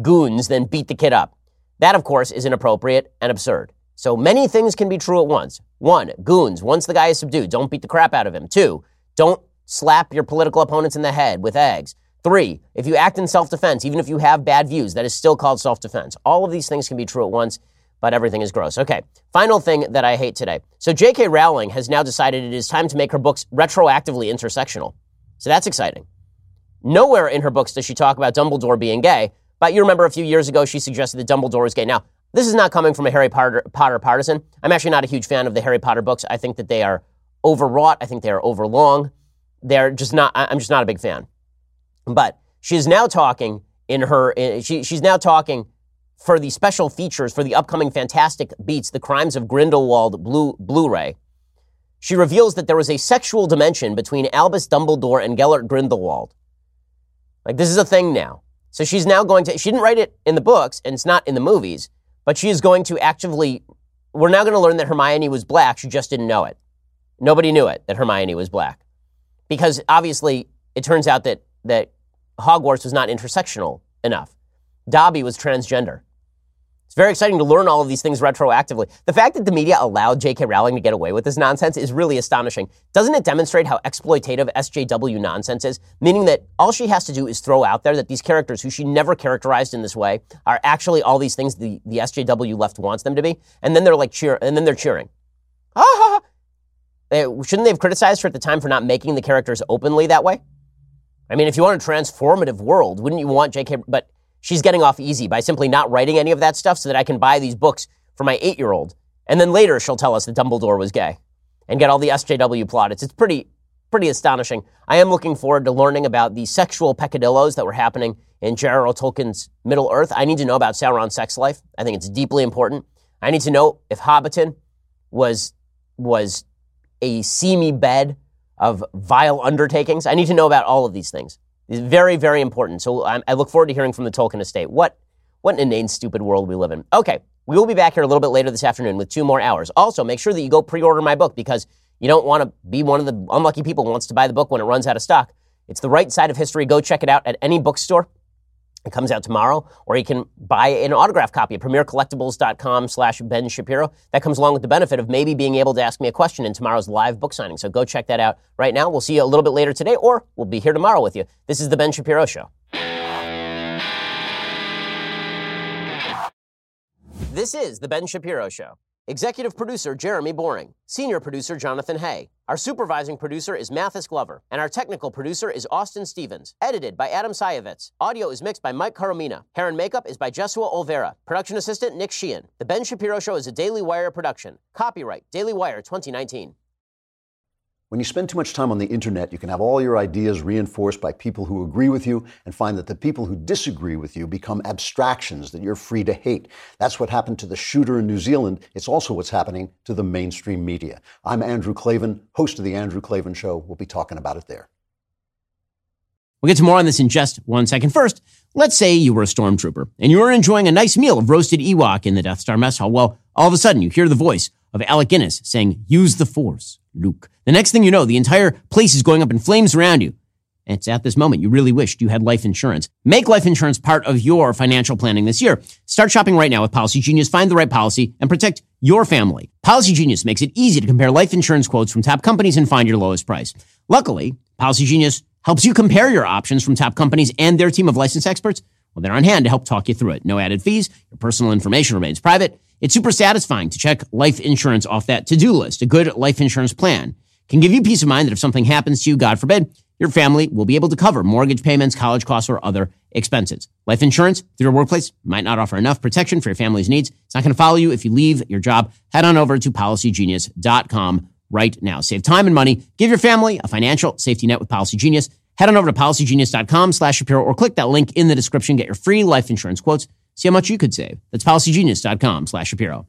goons then beat the kid up. That, of course, is inappropriate and absurd. So many things can be true at once. One, goons. Once the guy is subdued, don't beat the crap out of him. Two, don't slap your political opponents in the head with eggs. Three, if you act in self defense, even if you have bad views, that is still called self defense. All of these things can be true at once, but everything is gross. Okay, final thing that I hate today. So J.K. Rowling has now decided it is time to make her books retroactively intersectional. So that's exciting. Nowhere in her books does she talk about Dumbledore being gay, but you remember a few years ago she suggested that Dumbledore is gay. Now, this is not coming from a Harry Potter, Potter partisan. I'm actually not a huge fan of the Harry Potter books. I think that they are overwrought. I think they are overlong. They're just not, I'm just not a big fan. But she's now talking in her, eh, she, she's now talking for the special features for the upcoming Fantastic Beasts, The Crimes of Grindelwald Blu- Blu-ray. She reveals that there was a sexual dimension between Albus Dumbledore and Gellert Grindelwald. Like, this is a thing now. So she's now going to, she didn't write it in the books, and it's not in the movies, but she is going to actively, we're now going to learn that Hermione was black. She just didn't know it. Nobody knew it, that Hermione was black. Because obviously, it turns out that that Hogwarts was not intersectional enough. Dobby was transgender. It's very exciting to learn all of these things retroactively. The fact that the media allowed J.K. Rowling to get away with this nonsense is really astonishing. Doesn't it demonstrate how exploitative SJW nonsense is? Meaning that all she has to do is throw out there that these characters, who she never characterized in this way, are actually all these things the, the SJW left wants them to be, and then they're like cheer, and then they're cheering. Ah! They, shouldn't they have criticized her at the time for not making the characters openly that way? I mean, if you want a transformative world, wouldn't you want J.K. But she's getting off easy by simply not writing any of that stuff so that I can buy these books for my eight year old. And then later she'll tell us that Dumbledore was gay and get all the SJW plaudits. It's pretty, pretty astonishing. I am looking forward to learning about the sexual peccadillos that were happening in J.R.R. Tolkien's Middle Earth. I need to know about Sauron's sex life. I think it's deeply important. I need to know if Hobbiton was, was a seamy bed of vile undertakings. I need to know about all of these things. It's very, very important. So I, I look forward to hearing from the Tolkien estate. What, what an inane, stupid world we live in. Okay, we will be back here a little bit later this afternoon with two more hours. Also, make sure that you go pre-order my book because you don't want to be one of the unlucky people who wants to buy the book when it runs out of stock. It's The Right Side of History. Go check it out at any bookstore. It comes out tomorrow, or you can buy an autograph copy at premiercollectibles.com slash Ben Shapiro. That comes along with the benefit of maybe being able to ask me a question in tomorrow's live book signing. So go check that out right now. We'll see you a little bit later today, or we'll be here tomorrow with you. This is the Ben Shapiro Show. This is the Ben Shapiro Show. Executive producer Jeremy Boring. Senior producer Jonathan Hay. Our supervising producer is Mathis Glover. And our technical producer is Austin Stevens. Edited by Adam Sayevitz. Audio is mixed by Mike Caromina. Hair and makeup is by Jesua Olvera. Production assistant Nick Sheehan. The Ben Shapiro Show is a Daily Wire production. Copyright Daily Wire 2019. When you spend too much time on the internet, you can have all your ideas reinforced by people who agree with you and find that the people who disagree with you become abstractions that you're free to hate. That's what happened to the shooter in New Zealand. It's also what's happening to the mainstream media. I'm Andrew Klavan, host of The Andrew Klavan Show. We'll be talking about it there. We'll get to more on this in just one second. First, let's say you were a stormtrooper and you were enjoying a nice meal of roasted Ewok in the Death Star mess hall. Well, all of a sudden you hear the voice of Alec Guinness saying, use the force, Luke. The next thing you know, the entire place is going up in flames around you. And it's at this moment you really wished you had life insurance. Make life insurance part of your financial planning this year. Start shopping right now with Policy Genius. Find the right policy and protect your family. Policy Genius makes it easy to compare life insurance quotes from top companies and find your lowest price. Luckily, Policy Genius helps you compare your options from top companies and their team of licensed experts. Well, they're on hand to help talk you through it. No added fees. Your personal information remains private. It's super satisfying to check life insurance off that to-do list. A good life insurance plan can give you peace of mind that if something happens to you, God forbid, your family will be able to cover mortgage payments, college costs, or other expenses. Life insurance through your workplace might not offer enough protection for your family's needs. It's not going to follow you if you leave your job. Head on over to policygenius.com right now. Save time and money. Give your family a financial safety net with Policy Genius. Head on over to policygenius.com slash Shapiro or click that link in the description. Get your free life insurance quotes. See how much you could save. That's policygenius.com slash Shapiro.